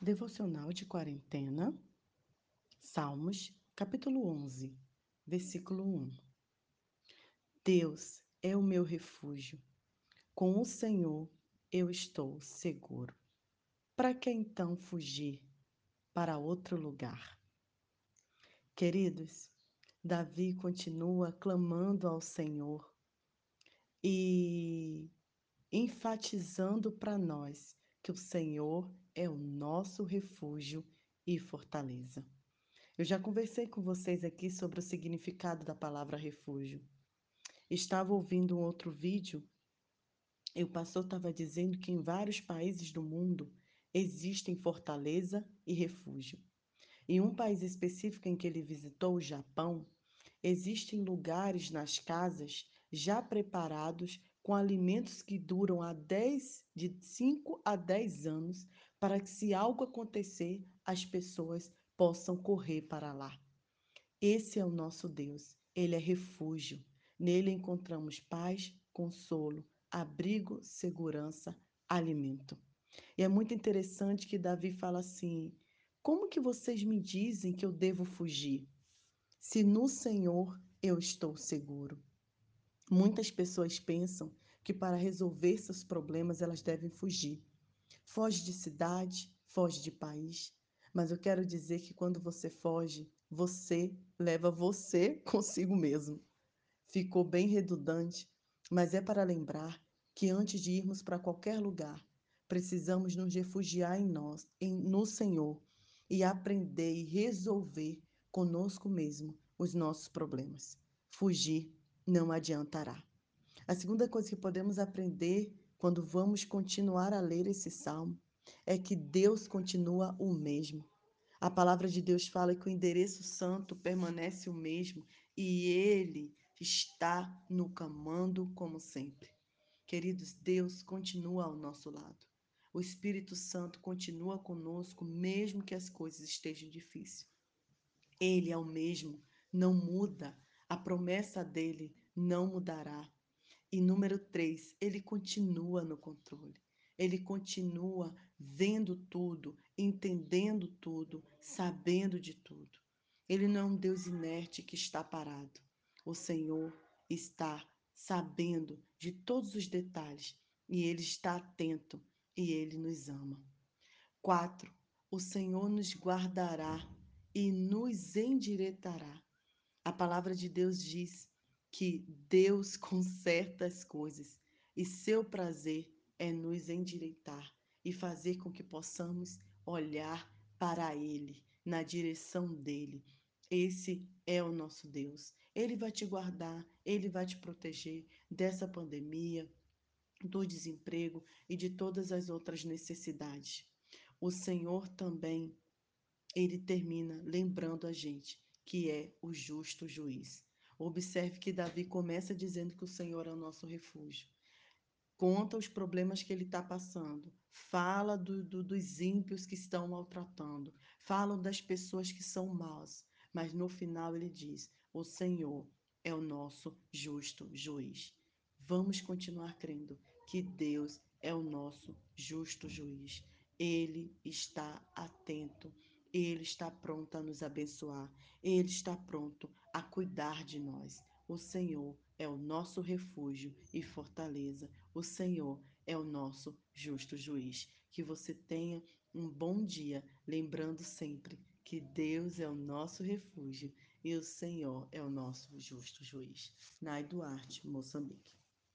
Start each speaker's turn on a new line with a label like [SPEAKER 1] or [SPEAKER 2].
[SPEAKER 1] Devocional de quarentena, Salmos, capítulo 11, versículo 1. Deus é o meu refúgio. Com o Senhor eu estou seguro. Para que então fugir para outro lugar? Queridos, Davi continua clamando ao Senhor e enfatizando para nós que o Senhor é o nosso refúgio e fortaleza. Eu já conversei com vocês aqui sobre o significado da palavra refúgio. Estava ouvindo um outro vídeo e o pastor estava dizendo que em vários países do mundo existem fortaleza e refúgio. Em um país específico em que ele visitou, o Japão, existem lugares nas casas já preparados com alimentos que duram a 10, de 5 a 10 anos, para que se algo acontecer, as pessoas possam correr para lá. Esse é o nosso Deus, ele é refúgio. Nele encontramos paz, consolo, abrigo, segurança, alimento. E é muito interessante que Davi fala assim: Como que vocês me dizem que eu devo fugir? Se no Senhor eu estou seguro. Muitas pessoas pensam que para resolver seus problemas elas devem fugir. Foge de cidade, foge de país. Mas eu quero dizer que quando você foge, você leva você consigo mesmo. Ficou bem redundante, mas é para lembrar que antes de irmos para qualquer lugar, precisamos nos refugiar em nós, em, no Senhor, e aprender e resolver conosco mesmo os nossos problemas. Fugir não adiantará. A segunda coisa que podemos aprender quando vamos continuar a ler esse salmo é que Deus continua o mesmo. A palavra de Deus fala que o endereço santo permanece o mesmo e ele está no comando como sempre. Queridos, Deus continua ao nosso lado. O Espírito Santo continua conosco mesmo que as coisas estejam difíceis. Ele é o mesmo, não muda. A promessa dele não mudará. E número três, ele continua no controle. Ele continua vendo tudo, entendendo tudo, sabendo de tudo. Ele não é um Deus inerte que está parado. O Senhor está sabendo de todos os detalhes e ele está atento e ele nos ama. Quatro, o Senhor nos guardará e nos endireitará. A palavra de Deus diz que Deus conserta as coisas e seu prazer é nos endireitar e fazer com que possamos olhar para Ele, na direção dele. Esse é o nosso Deus. Ele vai te guardar, ele vai te proteger dessa pandemia, do desemprego e de todas as outras necessidades. O Senhor também, ele termina lembrando a gente que é o justo juiz. Observe que Davi começa dizendo que o Senhor é o nosso refúgio. Conta os problemas que ele está passando. Fala do, do, dos ímpios que estão maltratando. Fala das pessoas que são más. Mas no final ele diz: O Senhor é o nosso justo juiz. Vamos continuar crendo que Deus é o nosso justo juiz. Ele está atento ele está pronto a nos abençoar. Ele está pronto a cuidar de nós. O Senhor é o nosso refúgio e fortaleza. O Senhor é o nosso justo juiz. Que você tenha um bom dia, lembrando sempre que Deus é o nosso refúgio e o Senhor é o nosso justo juiz. Nai Duarte, Moçambique.